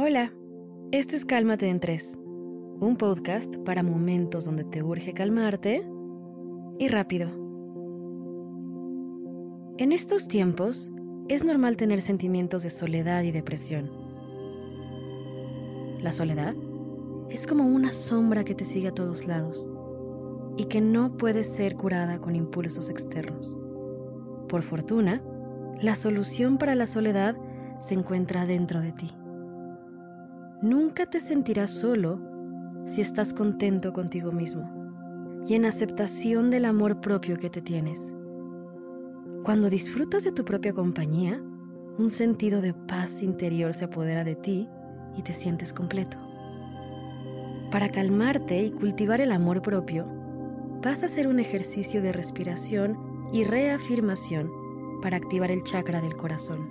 Hola, esto es Cálmate en Tres, un podcast para momentos donde te urge calmarte y rápido. En estos tiempos es normal tener sentimientos de soledad y depresión. La soledad es como una sombra que te sigue a todos lados y que no puede ser curada con impulsos externos. Por fortuna, la solución para la soledad se encuentra dentro de ti. Nunca te sentirás solo si estás contento contigo mismo y en aceptación del amor propio que te tienes. Cuando disfrutas de tu propia compañía, un sentido de paz interior se apodera de ti y te sientes completo. Para calmarte y cultivar el amor propio, vas a hacer un ejercicio de respiración y reafirmación para activar el chakra del corazón.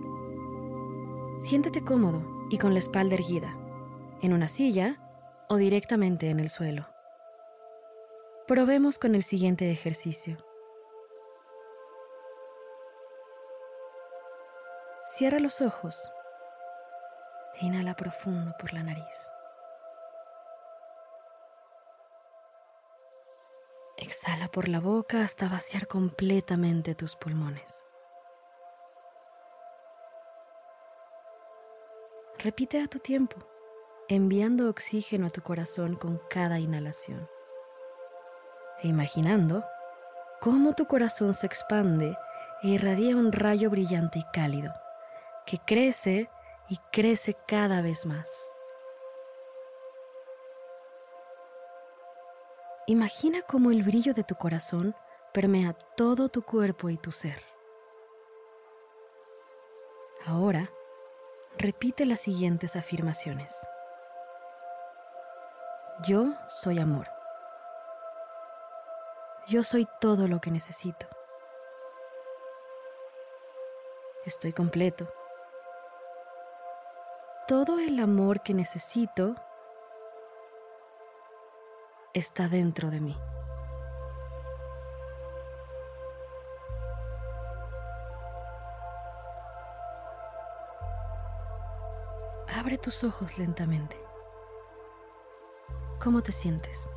Siéntate cómodo y con la espalda erguida en una silla o directamente en el suelo. Probemos con el siguiente ejercicio. Cierra los ojos. Inhala profundo por la nariz. Exhala por la boca hasta vaciar completamente tus pulmones. Repite a tu tiempo enviando oxígeno a tu corazón con cada inhalación. E imaginando cómo tu corazón se expande e irradia un rayo brillante y cálido, que crece y crece cada vez más. Imagina cómo el brillo de tu corazón permea todo tu cuerpo y tu ser. Ahora, repite las siguientes afirmaciones. Yo soy amor. Yo soy todo lo que necesito. Estoy completo. Todo el amor que necesito está dentro de mí. Abre tus ojos lentamente. ¿Cómo te sientes?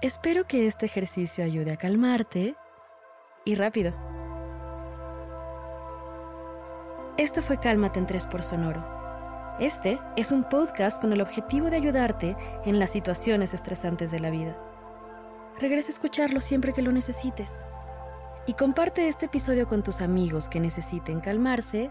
Espero que este ejercicio ayude a calmarte y rápido. Esto fue Cálmate en 3 por Sonoro. Este es un podcast con el objetivo de ayudarte en las situaciones estresantes de la vida. Regresa a escucharlo siempre que lo necesites. Y comparte este episodio con tus amigos que necesiten calmarse